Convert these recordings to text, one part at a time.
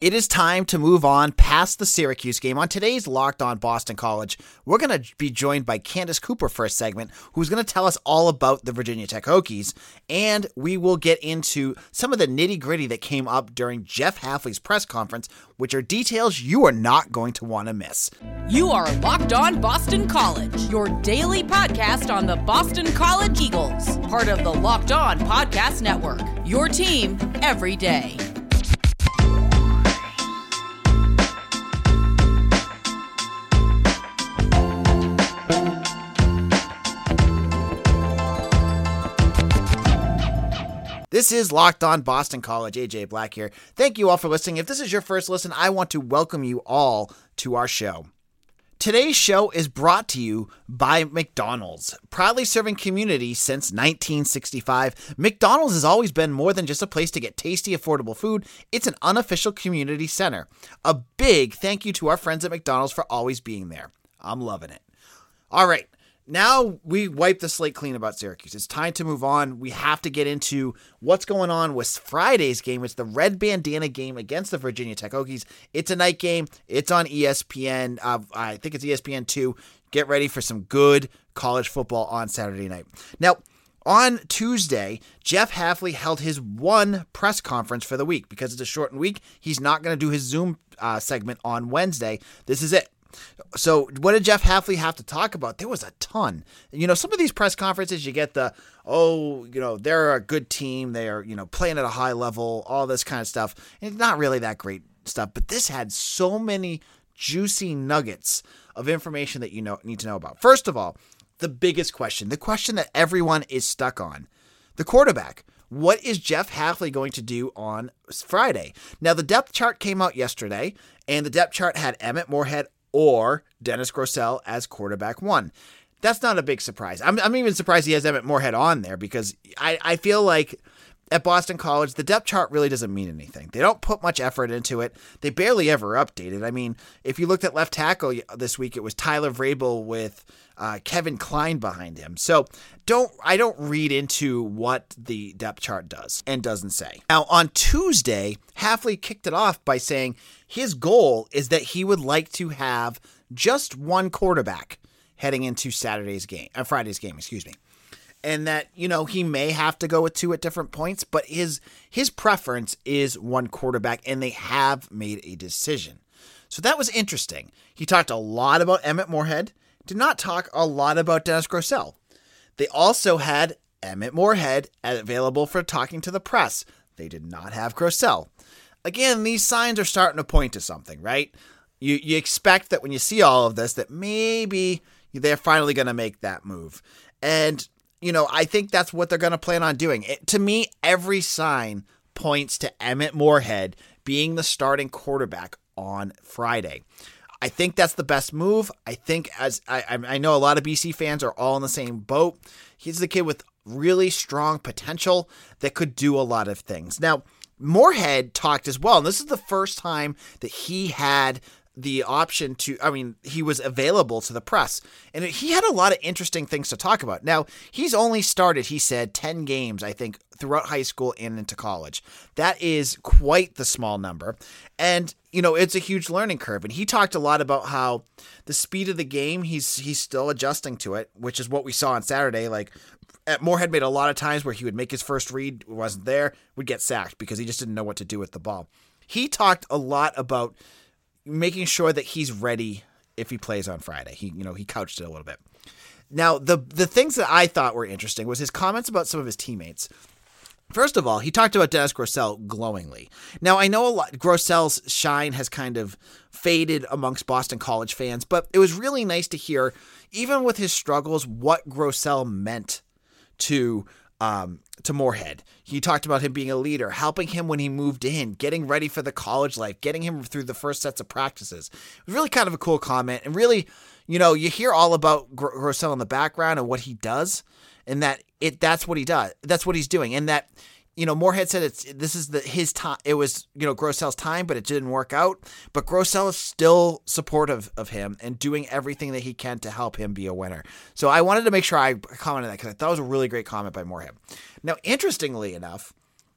It is time to move on past the Syracuse game. On today's Locked On Boston College, we're going to be joined by Candace Cooper for a segment, who's going to tell us all about the Virginia Tech Hokies, and we will get into some of the nitty gritty that came up during Jeff Hafley's press conference, which are details you are not going to want to miss. You are Locked On Boston College, your daily podcast on the Boston College Eagles, part of the Locked On Podcast Network. Your team every day. This is Locked On Boston College. AJ Black here. Thank you all for listening. If this is your first listen, I want to welcome you all to our show. Today's show is brought to you by McDonald's. Proudly serving community since 1965, McDonald's has always been more than just a place to get tasty, affordable food. It's an unofficial community center. A big thank you to our friends at McDonald's for always being there. I'm loving it. All right, now we wipe the slate clean about Syracuse. It's time to move on. We have to get into what's going on with Friday's game. It's the red bandana game against the Virginia Tech Hokies. It's a night game. It's on ESPN. Uh, I think it's ESPN two. Get ready for some good college football on Saturday night. Now. On Tuesday, Jeff Hafley held his one press conference for the week because it's a shortened week. He's not going to do his Zoom uh, segment on Wednesday. This is it. So, what did Jeff Hafley have to talk about? There was a ton. You know, some of these press conferences, you get the, oh, you know, they're a good team. They are, you know, playing at a high level, all this kind of stuff. And it's not really that great stuff, but this had so many juicy nuggets of information that you know need to know about. First of all, the biggest question, the question that everyone is stuck on the quarterback. What is Jeff Hafley going to do on Friday? Now, the depth chart came out yesterday, and the depth chart had Emmett Morehead or Dennis Grosel as quarterback one. That's not a big surprise. I'm, I'm even surprised he has Emmett Morehead on there because I, I feel like at Boston College, the depth chart really doesn't mean anything. They don't put much effort into it. They barely ever update it. I mean, if you looked at left tackle this week, it was Tyler Vrabel with uh, Kevin Klein behind him. So don't I don't read into what the depth chart does and doesn't say. Now on Tuesday, Hafley kicked it off by saying his goal is that he would like to have just one quarterback heading into Saturday's game, uh, Friday's game, excuse me and that you know he may have to go with two at different points but his his preference is one quarterback and they have made a decision. So that was interesting. He talked a lot about emmett morehead did not talk a lot about dennis grosel they also had emmett morehead available for talking to the press. They did not have grosel again these signs are starting to point to something right? You you expect that when you see all of this that maybe they're finally going to make that move. And you know, I think that's what they're going to plan on doing. It, to me, every sign points to Emmett Morehead being the starting quarterback on Friday. I think that's the best move. I think as I, I know a lot of BC fans are all in the same boat. He's the kid with really strong potential that could do a lot of things. Now, Morehead talked as well, and this is the first time that he had the option to I mean he was available to the press and he had a lot of interesting things to talk about. Now, he's only started he said 10 games I think throughout high school and into college. That is quite the small number. And you know, it's a huge learning curve and he talked a lot about how the speed of the game he's he's still adjusting to it, which is what we saw on Saturday like at Morehead made a lot of times where he would make his first read wasn't there, would get sacked because he just didn't know what to do with the ball. He talked a lot about making sure that he's ready if he plays on Friday. He, you know, he couched it a little bit. Now, the the things that I thought were interesting was his comments about some of his teammates. First of all, he talked about Dennis Grosel glowingly. Now, I know a lot Grosel's shine has kind of faded amongst Boston College fans, but it was really nice to hear, even with his struggles, what Grosel meant to um, to Morehead. He talked about him being a leader, helping him when he moved in, getting ready for the college life, getting him through the first sets of practices. It was really kind of a cool comment. And really, you know, you hear all about Grosel in the background and what he does, and that it that's what he does. That's what he's doing. And that you know, Morehead said it's this is the his time. It was you know Grosel's time, but it didn't work out. But Grosel is still supportive of him and doing everything that he can to help him be a winner. So I wanted to make sure I commented that because I thought it was a really great comment by Morehead. Now, interestingly enough,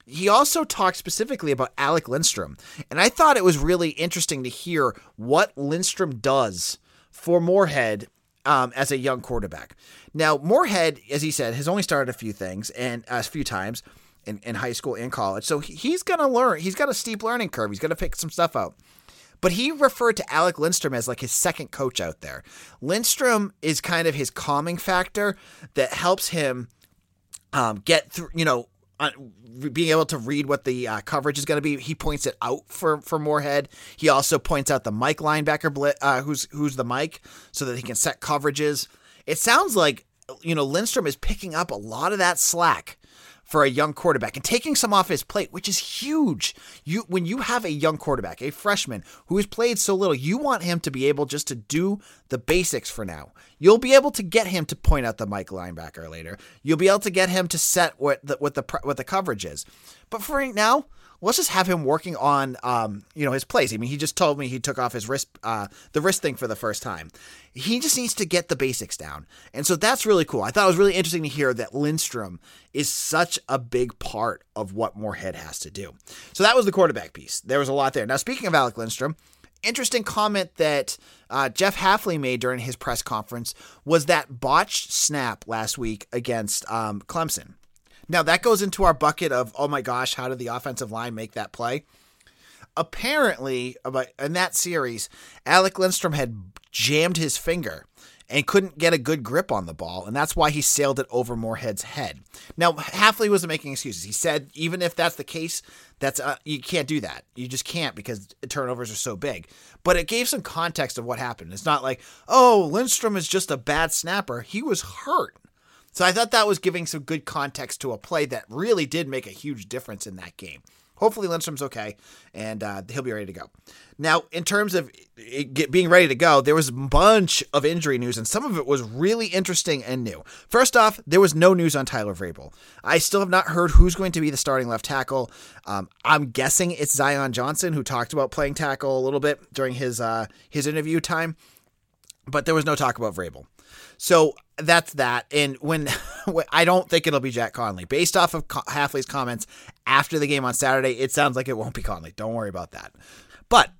he also talked specifically about Alec Lindstrom. And I thought it was really interesting to hear what Lindstrom does for Morehead um, as a young quarterback. Now, Morehead, as he said, has only started a few things and uh, a few times in, in high school and college. So he's going to learn. He's got a steep learning curve. He's going to pick some stuff out. But he referred to Alec Lindstrom as like his second coach out there. Lindstrom is kind of his calming factor that helps him um, get through, you know, being able to read what the uh, coverage is going to be. He points it out for for Morehead. He also points out the Mike linebacker, uh, who's who's the Mike, so that he can set coverages. It sounds like you know Lindstrom is picking up a lot of that slack for a young quarterback and taking some off his plate, which is huge. You when you have a young quarterback, a freshman who has played so little, you want him to be able just to do the basics for now. You'll be able to get him to point out the Mike linebacker later. You'll be able to get him to set what the what the what the coverage is. But for right now, let's just have him working on um, you know his plays. I mean, he just told me he took off his wrist uh, the wrist thing for the first time. He just needs to get the basics down, and so that's really cool. I thought it was really interesting to hear that Lindstrom is such a big part of what Morehead has to do. So that was the quarterback piece. There was a lot there. Now, speaking of Alec Lindstrom. Interesting comment that uh, Jeff Hafley made during his press conference was that botched snap last week against um, Clemson. Now that goes into our bucket of oh my gosh, how did the offensive line make that play? Apparently, in that series, Alec Lindstrom had jammed his finger and couldn't get a good grip on the ball, and that's why he sailed it over Morehead's head. Now, Hafley wasn't making excuses. He said even if that's the case, that's uh, you can't do that. You just can't because turnovers are so big. But it gave some context of what happened. It's not like, oh, Lindstrom is just a bad snapper. He was hurt. So I thought that was giving some good context to a play that really did make a huge difference in that game. Hopefully Lindstrom's okay and uh, he'll be ready to go. Now, in terms of being ready to go, there was a bunch of injury news and some of it was really interesting and new. First off, there was no news on Tyler Vrabel. I still have not heard who's going to be the starting left tackle. Um, I'm guessing it's Zion Johnson who talked about playing tackle a little bit during his uh, his interview time, but there was no talk about Vrabel. So that's that. And when I don't think it'll be Jack Conley, based off of Hafley's comments after the game on Saturday, it sounds like it won't be Conley. Don't worry about that. But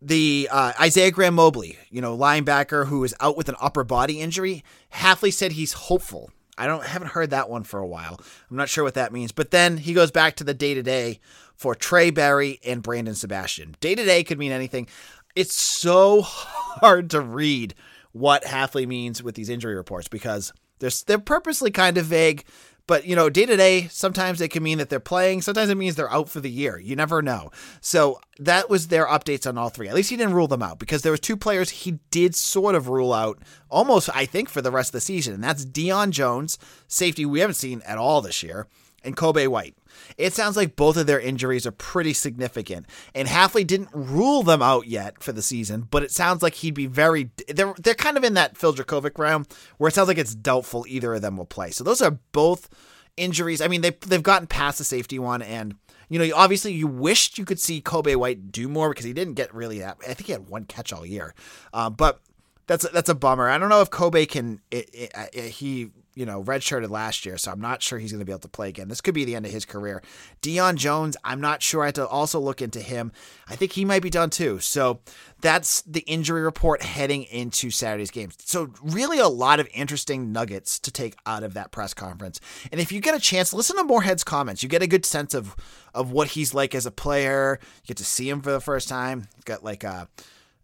the uh, Isaiah Graham Mobley, you know, linebacker who is out with an upper body injury, Hafley said he's hopeful. I don't haven't heard that one for a while. I'm not sure what that means. But then he goes back to the day to day for Trae Barry and Brandon Sebastian. Day to day could mean anything. It's so hard to read what Hafley means with these injury reports because they're they're purposely kind of vague. But you know, day to day, sometimes it can mean that they're playing. Sometimes it means they're out for the year. You never know. So that was their updates on all three. At least he didn't rule them out because there was two players he did sort of rule out, almost I think for the rest of the season, and that's Dion Jones, safety we haven't seen at all this year, and Kobay White. It sounds like both of their injuries are pretty significant, and Hafley didn't rule them out yet for the season, but it sounds like he'd be very. They're they're kind of in that Phil Jurkovec realm where it sounds like it's doubtful either of them will play. So those are both injuries. I mean, they they've gotten past the safety one, and you know, obviously you wished you could see Kobay White do more because he didn't get really that. I think he had one catch all year, uh, but that's a, that's a bummer. I don't know if Kobay can. It, it, it, he you know, redshirted last year, so I'm not sure he's going to be able to play again. This could be the end of his career. Deion Jones, I'm not sure. I have to also look into him. I think he might be done too. So that's the injury report heading into Saturday's games. So really a lot of interesting nuggets to take out of that press conference. And if you get a chance, listen to Morehead's comments. You get a good sense of of what he's like as a player. You get to see him for the first time. He's got like a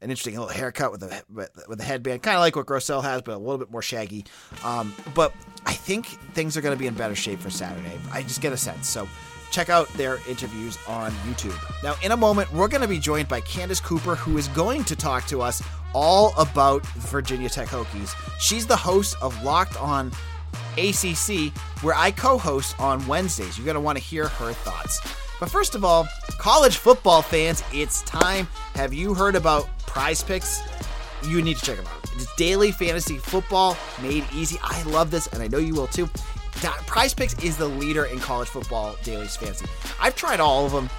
an interesting little haircut with a with a headband, kind of like what Grosel has, but a little bit more shaggy. Um, but I think things are going to be in better shape for Saturday. I just get a sense. So check out their interviews on YouTube. Now, in a moment, we're going to be joined by Candace Cooper, who is going to talk to us all about Virginia Tech Hokies. She's the host of Locked On ACC, where I co-host on Wednesdays. You're going to want to hear her thoughts. But first of all, college football fans, it's time. Have you heard about Prize Picks? You need to check them out. It's daily fantasy football made easy. I love this, and I know you will too. Prize Picks is the leader in college football daily fantasy. I've tried all of them.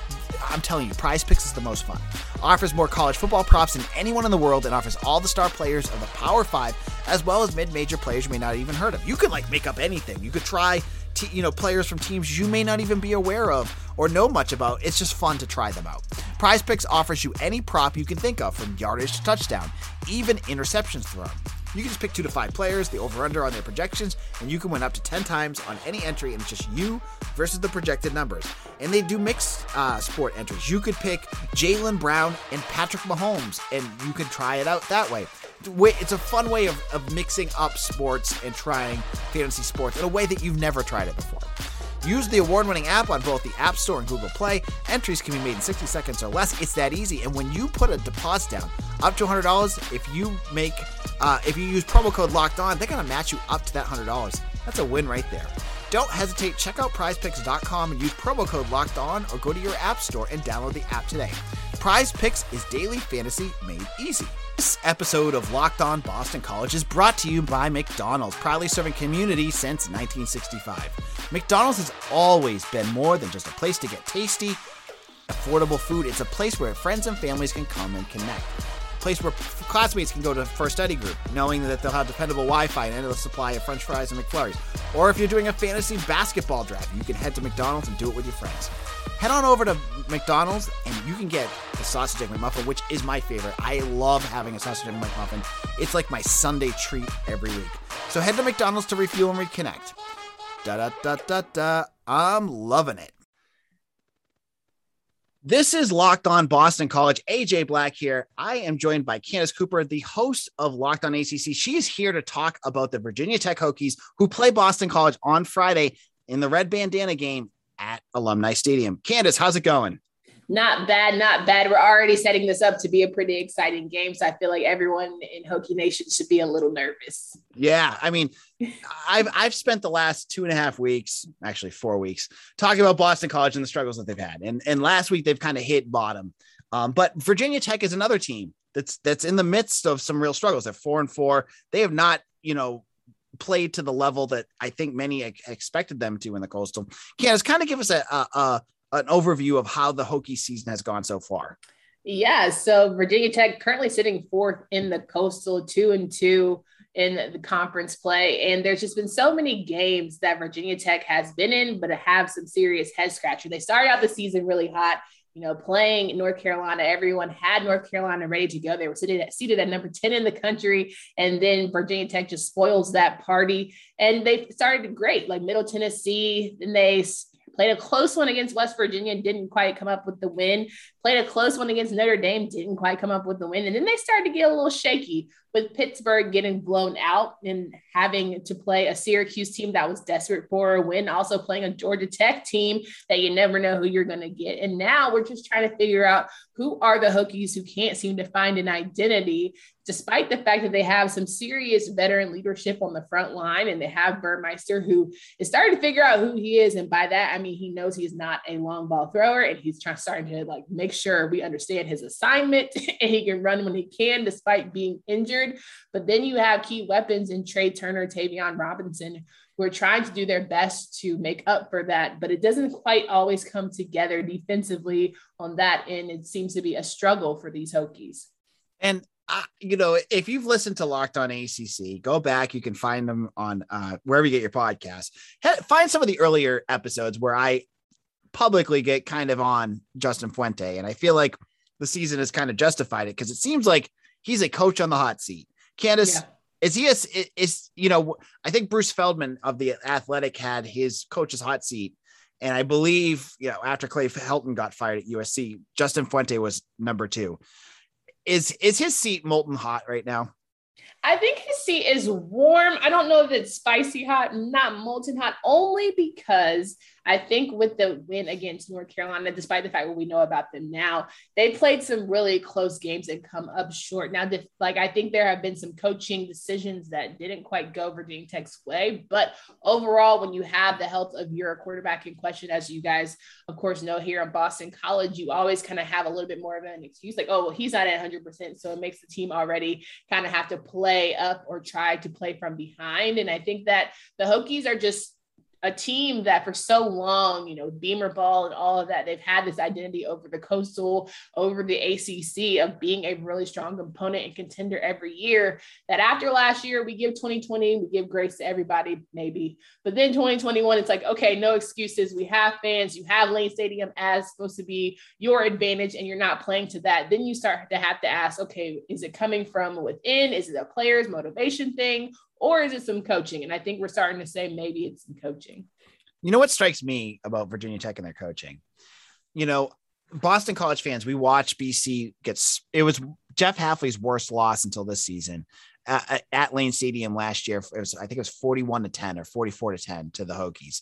I'm telling you, Prize Picks is the most fun. Offers more college football props than anyone in the world and offers all the star players of the Power 5 as well as mid-major players you may not even heard of. You could like make up anything. You could try t- you know players from teams you may not even be aware of or know much about. It's just fun to try them out. Prize Picks offers you any prop you can think of, from yardage to touchdown, even interceptions thrown. You can just pick two to five players, the over under on their projections, and you can win up to 10 times on any entry, and it's just you versus the projected numbers. And they do mixed uh, sport entries. You could pick Jaylen Brown and Patrick Mahomes, and you could try it out that way. It's a fun way of, of mixing up sports and trying fantasy sports in a way that you've never tried it before. Use the award winning app on both the App Store and Google Play. Entries can be made in 60 seconds or less. It's that easy. And when you put a deposit down up to $100, if you make, uh, if you use promo code locked on, they're going to match you up to that $100. That's a win right there. Don't hesitate. Check out prizepicks.com and use promo code locked on or go to your app store and download the app today. Prize Picks is daily fantasy made easy. This episode of Locked On Boston College is brought to you by McDonald's, proudly serving community since 1965. McDonald's has always been more than just a place to get tasty, affordable food. It's a place where friends and families can come and connect. Place where classmates can go to for a study group, knowing that they'll have dependable Wi-Fi and endless supply of French fries and McFlurries. Or if you're doing a fantasy basketball draft, you can head to McDonald's and do it with your friends head on over to McDonald's and you can get the sausage egg McMuffin, which is my favorite. I love having a sausage egg McMuffin. It's like my Sunday treat every week. So head to McDonald's to refuel and reconnect. Da da da da da. I'm loving it. This is Locked On Boston College. AJ Black here. I am joined by Candace Cooper, the host of Locked On ACC. She is here to talk about the Virginia Tech Hokies who play Boston College on Friday in the red bandana game at Alumni Stadium. Candace, how's it going? Not bad, not bad. We're already setting this up to be a pretty exciting game. So I feel like everyone in Hokie Nation should be a little nervous. Yeah. I mean, I've I've spent the last two and a half weeks, actually four weeks, talking about Boston College and the struggles that they've had. And and last week they've kind of hit bottom. Um, but Virginia Tech is another team that's that's in the midst of some real struggles. They're four and four. They have not, you know, played to the level that I think many expected them to in the Coastal. Candace, kind of give us a, a, a an overview of how the Hokie season has gone so far. Yeah, so Virginia Tech currently sitting fourth in the Coastal, two and two in the conference play. And there's just been so many games that Virginia Tech has been in, but have some serious head scratcher. They started out the season really hot you know, playing North Carolina, everyone had North Carolina ready to go. They were seated at, seated at number 10 in the country. And then Virginia Tech just spoils that party. And they started great, like Middle Tennessee. and they played a close one against West Virginia, didn't quite come up with the win. Played a close one against Notre Dame, didn't quite come up with the win. And then they started to get a little shaky with Pittsburgh getting blown out and having to play a Syracuse team that was desperate for a win, also playing a Georgia Tech team that you never know who you're going to get. And now we're just trying to figure out who are the Hokies who can't seem to find an identity, despite the fact that they have some serious veteran leadership on the front line and they have Burmeister who is starting to figure out who he is. And by that, I mean, he knows he's not a long ball thrower and he's trying starting to like make sure we understand his assignment and he can run when he can, despite being injured But then you have key weapons in Trey Turner, Tayvion Robinson, who are trying to do their best to make up for that. But it doesn't quite always come together defensively on that end. It seems to be a struggle for these Hokies. And uh, you know, if you've listened to Locked On ACC, go back. You can find them on uh, wherever you get your podcast. Find some of the earlier episodes where I publicly get kind of on Justin Fuente, and I feel like the season has kind of justified it because it seems like he's a coach on the hot seat. Candace, yeah. is he a, is, you know, I think Bruce Feldman of the Athletic had his coach's hot seat. And I believe, you know, after Clay Helton got fired at USC, Justin Fuente was number two. Is is his seat molten hot right now? I think his seat is warm. I don't know if it's spicy hot, not molten hot, only because I think with the win against North Carolina, despite the fact what we know about them now, they played some really close games and come up short. Now, like I think there have been some coaching decisions that didn't quite go Virginia Tech's way, but overall, when you have the health of your quarterback in question, as you guys, of course, know here in Boston College, you always kind of have a little bit more of an excuse, like, oh, well, he's not at 100%, so it makes the team already kind of have to play up or try to play from behind. And I think that the Hokies are just a team that for so long, you know, Beamer ball and all of that, they've had this identity over the coastal, over the ACC of being a really strong component and contender every year. That after last year, we give 2020, we give grace to everybody, maybe. But then 2021, it's like, okay, no excuses. We have fans, you have Lane Stadium as supposed to be your advantage, and you're not playing to that. Then you start to have to ask, okay, is it coming from within? Is it a player's motivation thing? Or is it some coaching? And I think we're starting to say maybe it's some coaching. You know what strikes me about Virginia Tech and their coaching? You know, Boston College fans, we watch BC gets it was Jeff Hafley's worst loss until this season at, at Lane Stadium last year. It was, I think it was 41 to 10 or 44 to 10 to the Hokies.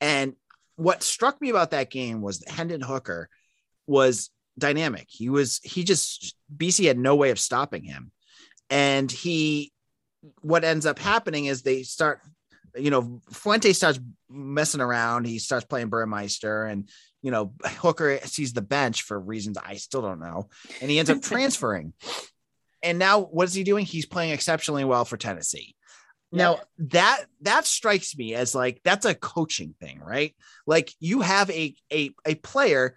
And what struck me about that game was Hendon Hooker was dynamic. He was, he just, BC had no way of stopping him. And he what ends up happening is they start, you know, Fuente starts messing around. He starts playing Burmeister and, you know, Hooker sees the bench for reasons I still don't know. And he ends up transferring. And now what is he doing? He's playing exceptionally well for Tennessee. Now that that strikes me as like that's a coaching thing, right? Like you have a a a player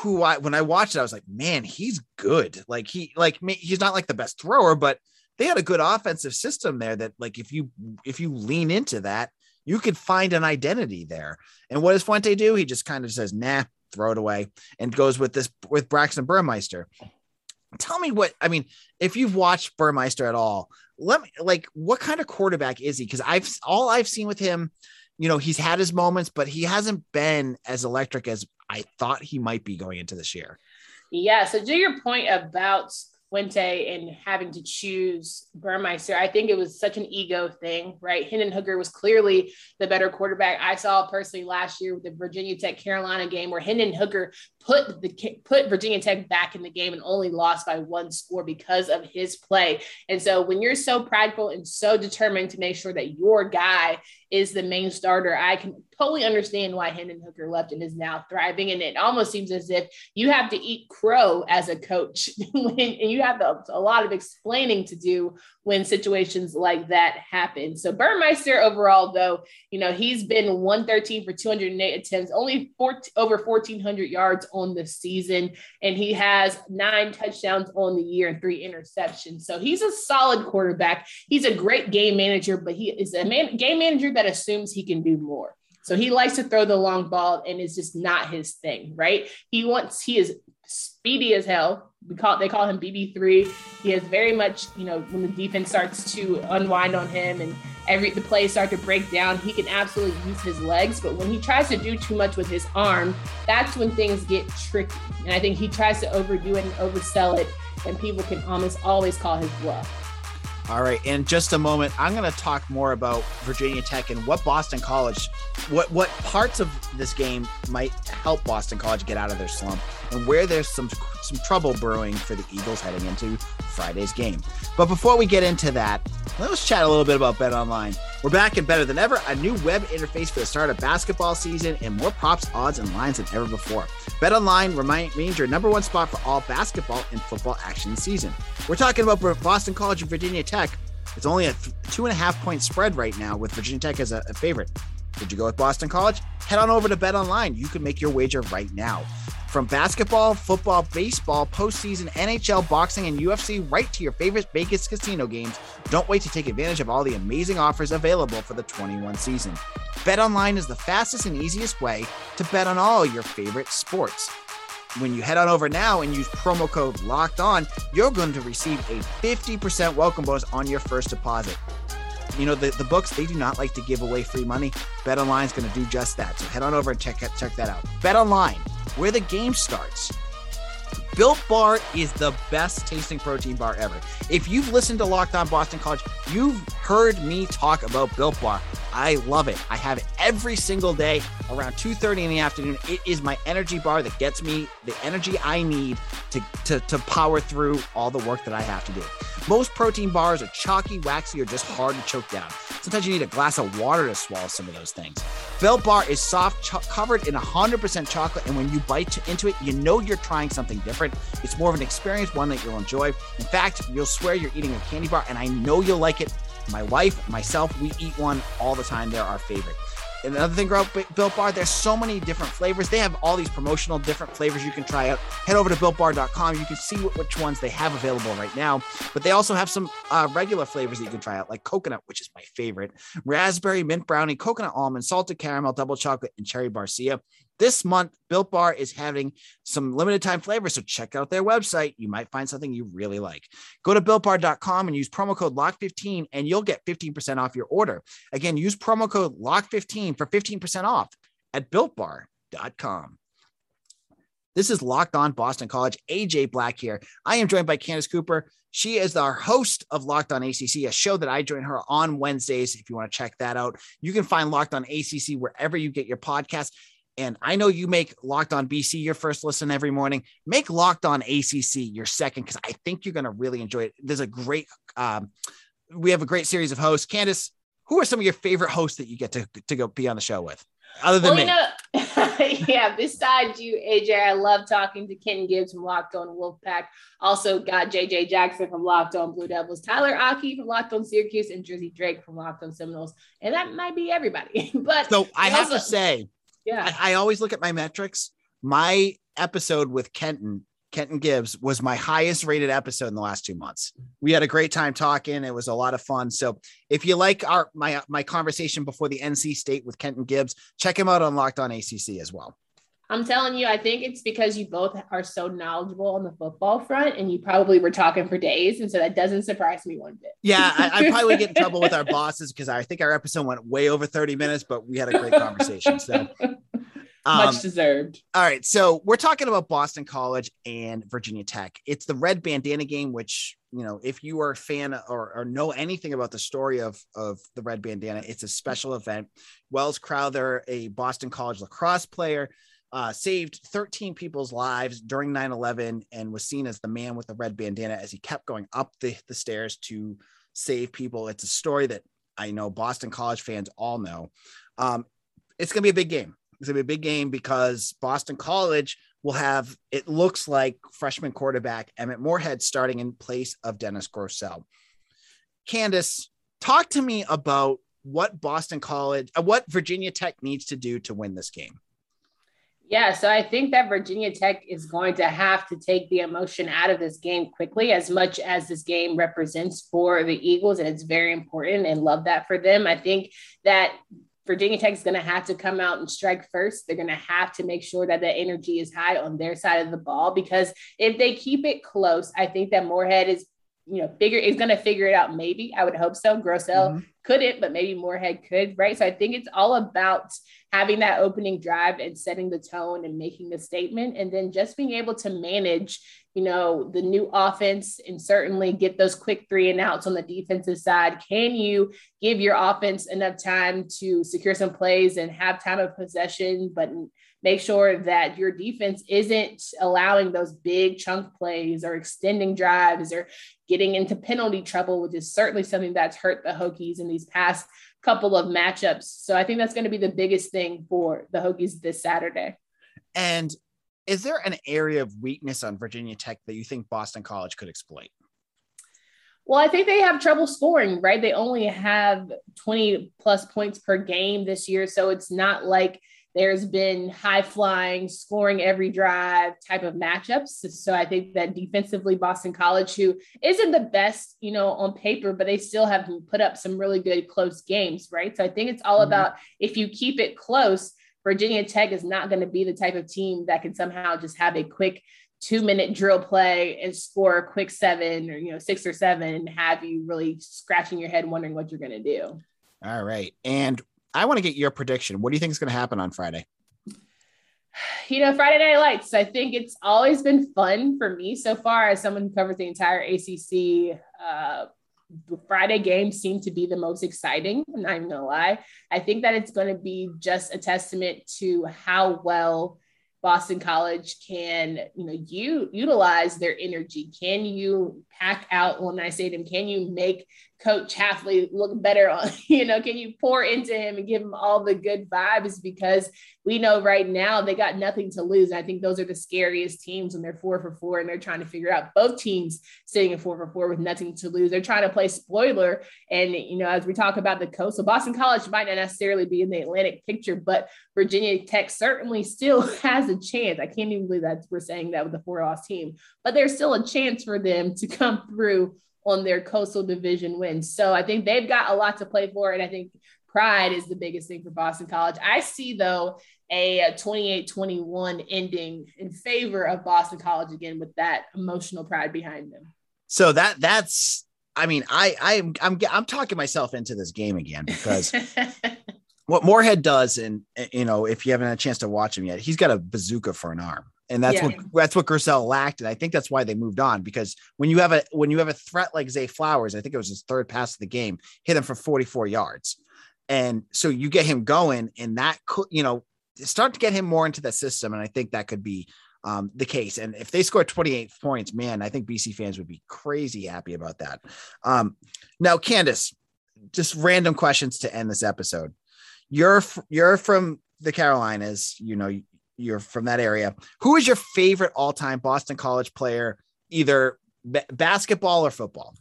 who I when I watched it, I was like, man, he's good. Like he like he's not like the best thrower, but they had a good offensive system there that like if you if you lean into that you could find an identity there. And what does fuente do? He just kind of says nah throw it away and goes with this with braxton burmeister. Tell me what i mean if you've watched burmeister at all let me like what kind of quarterback is he? Because i've all i've seen with him you know he's had his moments but he hasn't been as electric as i thought he might be going into this year. Yeah so to your point about Fuente and having to choose Burmeister, I think it was such an ego thing, right? Hendon Hooker was clearly the better quarterback. I saw personally last year with the Virginia Tech Carolina game where Hendon Hooker put the put Virginia Tech back in the game and only lost by one score because of his play. And so when you're so prideful and so determined to make sure that your guy is the main starter, I can totally understand why Hendon Hooker left and is now thriving. And it almost seems as if you have to eat crow as a coach, and you have a lot of explaining to do when situations like that happen. So Burmeister overall, though, you know, he's been 113 for 208 attempts, only 14, over 1,400 yards on the season, and he has nine touchdowns on the year and three interceptions. So he's a solid quarterback. He's a great game manager, but he is a man, game manager that assumes he can do more. So he likes to throw the long ball and it's just not his thing, right? He wants, he is speedy as hell. We call they call him BB3. He is very much, you know, when the defense starts to unwind on him and every the plays start to break down, he can absolutely use his legs. But when he tries to do too much with his arm, that's when things get tricky. And I think he tries to overdo it and oversell it, and people can almost always call his bluff. All right, in just a moment, I'm going to talk more about Virginia Tech and what Boston College, what what parts of this game might help Boston College get out of their slump, and where there's some some trouble brewing for the Eagles heading into Friday's game. But before we get into that, let's chat a little bit about Bet Online. We're back and better than ever, a new web interface for the start of basketball season, and more props, odds, and lines than ever before. Bet Online remains your number one spot for all basketball and football action season. We're talking about Boston College and Virginia Tech. It's only a two and a half point spread right now with Virginia Tech as a, a favorite. Did you go with Boston College? Head on over to Bet Online. You can make your wager right now. From basketball, football, baseball, postseason, NHL, boxing, and UFC, right to your favorite Vegas casino games, don't wait to take advantage of all the amazing offers available for the 21 season. Bet online is the fastest and easiest way to bet on all your favorite sports. When you head on over now and use promo code LOCKED ON, you're going to receive a 50% welcome bonus on your first deposit. You know, the, the books, they do not like to give away free money. Bet Online is going to do just that. So head on over and check, check that out. Bet Online where the game starts. Built Bar is the best tasting protein bar ever. If you've listened to Locked On Boston College, you've heard me talk about Built Bar. I love it. I have it every single day around 2:30 in the afternoon. It is my energy bar that gets me the energy I need to, to, to power through all the work that I have to do. Most protein bars are chalky, waxy, or just hard to choke down. Sometimes you need a glass of water to swallow some of those things. Built Bar is soft, ch- covered in 100% chocolate, and when you bite into it, you know you're trying something different. It's more of an experience, one that you'll enjoy. In fact, you'll swear you're eating a candy bar, and I know you'll like it. My wife, myself, we eat one all the time. They're our favorite. Another thing about Built Bar, there's so many different flavors. They have all these promotional different flavors you can try out. Head over to builtbar.com. You can see which ones they have available right now. But they also have some uh, regular flavors that you can try out, like coconut, which is my favorite, raspberry, mint brownie, coconut almond, salted caramel, double chocolate, and cherry barcia. This month, Built Bar is having some limited time flavors, so check out their website. You might find something you really like. Go to builtbar.com and use promo code LOCK15 and you'll get 15% off your order. Again, use promo code LOCK15 for 15% off at builtbar.com. This is Locked On Boston College. AJ Black here. I am joined by Candace Cooper. She is our host of Locked On ACC, a show that I join her on Wednesdays. If you want to check that out, you can find Locked On ACC wherever you get your podcast. And I know you make Locked On BC your first listen every morning. Make Locked On ACC your second because I think you're going to really enjoy it. There's a great, um, we have a great series of hosts. Candace, who are some of your favorite hosts that you get to, to go be on the show with? Other than well, me. Know, yeah, besides you, AJ, I love talking to Ken Gibbs from Locked On Wolfpack. Also got JJ Jackson from Locked On Blue Devils, Tyler Aki from Locked On Syracuse, and Jersey Drake from Locked On Seminoles. And that might be everybody. but so I have also, to say, yeah. I, I always look at my metrics. My episode with Kenton Kenton Gibbs was my highest rated episode in the last two months. We had a great time talking. It was a lot of fun. So if you like our my my conversation before the NC State with Kenton Gibbs, check him out on Locked On ACC as well. I'm telling you, I think it's because you both are so knowledgeable on the football front, and you probably were talking for days, and so that doesn't surprise me one bit. Yeah, I, I probably get in trouble with our bosses because I think our episode went way over 30 minutes, but we had a great conversation. So um, much deserved. All right, so we're talking about Boston College and Virginia Tech. It's the red bandana game, which you know, if you are a fan or, or know anything about the story of of the red bandana, it's a special event. Wells Crowther, a Boston College lacrosse player uh, saved 13 people's lives during 9 11 and was seen as the man with the red bandana as he kept going up the, the stairs to save people. It's a story that I know Boston College fans all know. Um, it's going to be a big game. It's going to be a big game because Boston College will have, it looks like, freshman quarterback Emmett Morehead starting in place of Dennis Grosel. Candace, talk to me about what Boston College, uh, what Virginia Tech needs to do to win this game. Yeah, so I think that Virginia Tech is going to have to take the emotion out of this game quickly, as much as this game represents for the Eagles, and it's very important and love that for them. I think that Virginia Tech is going to have to come out and strike first. They're going to have to make sure that the energy is high on their side of the ball because if they keep it close, I think that Morehead is you know, figure is going to figure it out. Maybe I would hope so. Grosel mm-hmm. couldn't, but maybe Morehead could, right? So I think it's all about having that opening drive and setting the tone and making the statement, and then just being able to manage, you know, the new offense and certainly get those quick three and outs on the defensive side. Can you give your offense enough time to secure some plays and have time of possession, but make sure that your defense isn't allowing those big chunk plays or extending drives or getting into penalty trouble, which is certainly something that's hurt the Hokies in these past couple of matchups. So I think that's going to be the biggest thing for the Hokies this Saturday. And is there an area of weakness on Virginia Tech that you think Boston College could exploit? Well, I think they have trouble scoring, right? They only have 20 plus points per game this year. So it's not like there's been high flying, scoring every drive type of matchups. So I think that defensively, Boston College, who isn't the best, you know, on paper, but they still have put up some really good close games, right? So I think it's all mm-hmm. about if you keep it close, Virginia Tech is not going to be the type of team that can somehow just have a quick two minute drill play and score a quick seven or, you know, six or seven and have you really scratching your head wondering what you're going to do. All right. And I want to get your prediction. What do you think is going to happen on Friday? You know, Friday Night Lights. I think it's always been fun for me so far as someone who covers the entire ACC. Uh, Friday games seem to be the most exciting. I'm not even gonna lie. I think that it's going to be just a testament to how well Boston College can, you know, you utilize their energy. Can you pack out when I say them? Can you make Coach Hafley look better on, you know, can you pour into him and give him all the good vibes because we know right now they got nothing to lose. I think those are the scariest teams when they're four for four and they're trying to figure out both teams sitting at four for four with nothing to lose. They're trying to play spoiler. And, you know, as we talk about the coast, so Boston College might not necessarily be in the Atlantic picture, but Virginia Tech certainly still has a chance. I can't even believe that we're saying that with the four loss team, but there's still a chance for them to come through on their coastal division wins. So I think they've got a lot to play for. And I think pride is the biggest thing for Boston College. I see, though, a 28 21 ending in favor of Boston College again with that emotional pride behind them. So that that's I mean, I I'm I'm I'm talking myself into this game again because what Morehead does, and you know, if you haven't had a chance to watch him yet, he's got a bazooka for an arm and that's yeah. what that's what Grosel lacked, and I think that's why they moved on. Because when you have a when you have a threat like Zay Flowers, I think it was his third pass of the game, hit him for 44 yards, and so you get him going, and that could you know start to get him more into the system, and I think that could be um, the case. And if they score 28 points, man, I think BC fans would be crazy happy about that. Um, now, Candace, just random questions to end this episode. You're you're from the Carolinas, you know, you're from that area. Who is your favorite all-time Boston College player, either b- basketball or football?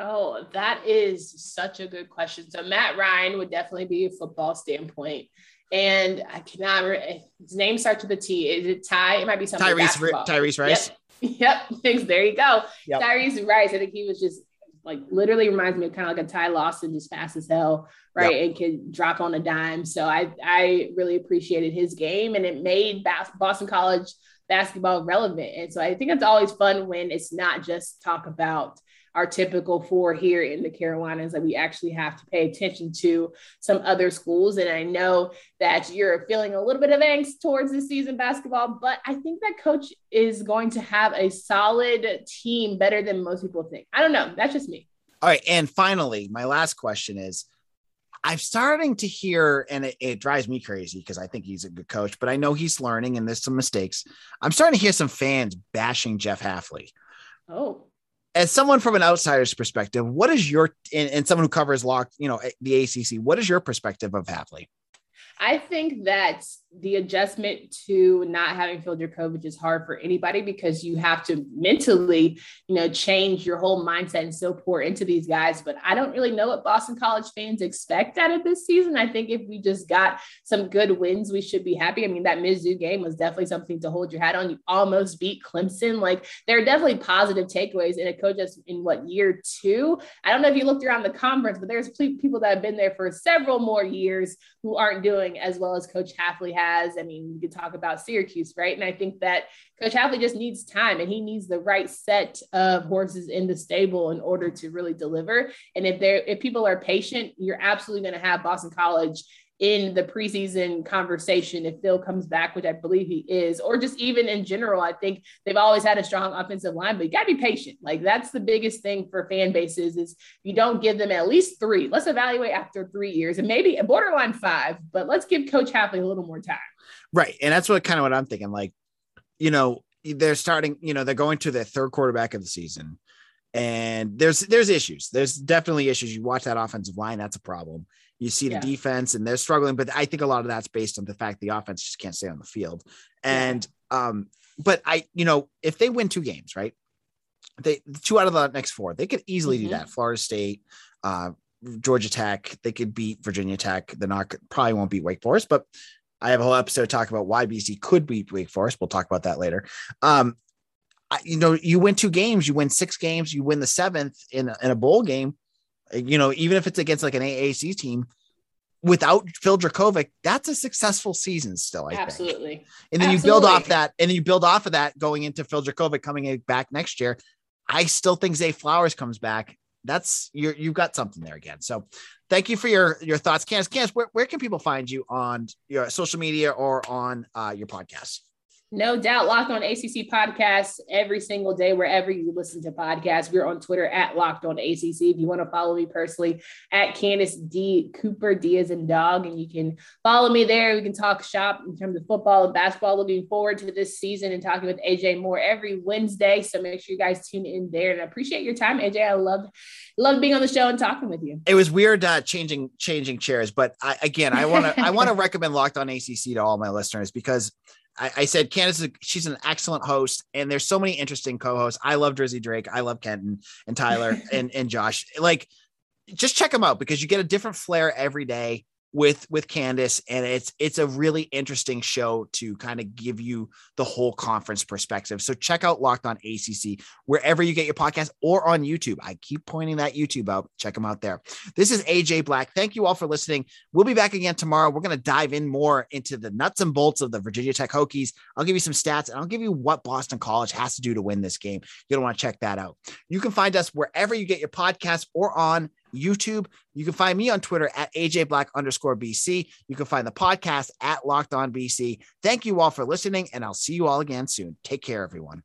Oh, that is such a good question. So Matt Ryan would definitely be a football standpoint. And I cannot. His name starts with a T. Is it Ty? It might be something. Tyrese. Tyrese Rice. Yep. yep. There you go. Yep. Tyrese Rice. I think he was just like literally reminds me of kind of like a Ty Lawson, just fast as hell, right? Yep. And can drop on a dime. So I I really appreciated his game, and it made Bas- Boston College basketball relevant. And so I think it's always fun when it's not just talk about our typical four here in the Carolinas that we actually have to pay attention to some other schools. And I know that you're feeling a little bit of angst towards this season basketball, but I think that coach is going to have a solid team better than most people think. I don't know. That's just me. All right. And finally, my last question is I'm starting to hear, and it, it drives me crazy because I think he's a good coach, but I know he's learning and there's some mistakes. I'm starting to hear some fans bashing Jeff Hafley. Oh as someone from an outsider's perspective, what is your and, and someone who covers lock, you know, eh, the ACC, what is your perspective of Hafley? I think that the adjustment to not having Phil Jurkovec is hard for anybody because you have to mentally, you know, change your whole mindset and still pour into these guys. But I don't really know what Boston College fans expect out of this season. I think if we just got some good wins, we should be happy. I mean, that Mizzou game was definitely something to hold your hat on. You almost beat Clemson. Like there are definitely positive takeaways in a coach that's in what year two. I don't know if you looked around the conference, but there's people that have been there for several more years who aren't doing as well as Coach Hafley has. I mean, you could talk about Syracuse, right? And I think that Coach Hafley just needs time and he needs the right set of horses in the stable in order to really deliver. And if they're if people are patient, you're absolutely going to have Boston College in the preseason conversation if Phil comes back, which I believe he is, or just even in general. I think they've always had a strong offensive line, but you got to be patient. Like that's the biggest thing for fan bases is you don't give them at least three. Let's evaluate after three years and maybe a borderline five, but let's give Coach Hafley a little more time. Right. And that's what kind of what I'm thinking. Like, you know, they're starting, you know, they're going to the third quarterback of the season. And there's there's issues. There's definitely issues. You watch that offensive line, that's a problem. You see the yeah. defense and they're struggling, but I think a lot of that's based on the fact the offense just can't stay on the field. And yeah. um, but I, you know, if they win two games, right? They two out of the next four, they could easily mm-hmm. do that. Florida State, uh, Georgia Tech, they could beat Virginia Tech. They're not probably won't beat Wake Forest, but I have a whole episode talking about why BC could beat Wake Forest. We'll talk about that later. Um, I, you know, you win two games, you win six games, you win the seventh in a, in a bowl game you know, even if it's against like an AAC team, without Phil Jurkovec, that's a successful season still. I Absolutely. Think. And then Absolutely. you build off that, and then you build off of that going into Phil Jurkovec coming back next year. I still think Zay Flowers comes back. That's you you've got something there again. So thank you for your your thoughts. Candace, Candace, where, where can people find you on your social media or on uh, your podcast? No doubt. Locked on ACC podcasts every single day, wherever you listen to podcasts. We're on Twitter at Locked on ACC. If you want to follow me personally, at Candace D. Cooper Diaz and Dog, and you can follow me there. We can talk shop in terms of football and basketball. Looking forward to this season and talking with AJ Moore every Wednesday. So make sure you guys tune in there. And I appreciate your time, AJ. I love love being on the show and talking with you. It was weird uh, changing changing chairs, but I, again, I want to I want to recommend Locked on ACC to all my listeners because I, I said Candace, is, she's an excellent host, and there's so many interesting co-hosts. I love Drizzy Drake, I love Kenton and Tyler and and Josh. Like, just check them out because you get a different flair every day with with Candace, and it's it's a really interesting show to kind of give you the whole conference perspective. So check out Locked On ACC wherever you get your podcast or on YouTube. I keep pointing that YouTube out. Check them out there. This is AJ Black. Thank you all for listening. We'll be back again tomorrow. We're going to dive in more into the nuts and bolts of the Virginia Tech Hokies. I'll give you some stats and I'll give you what Boston College has to do to win this game. You're going to want to check that out. You can find us wherever you get your podcast or on YouTube. You can find me on Twitter at AJ Black underscore BC. You can find the podcast at Locked On BC. Thank you all for listening, and I'll see you all again soon. Take care, everyone.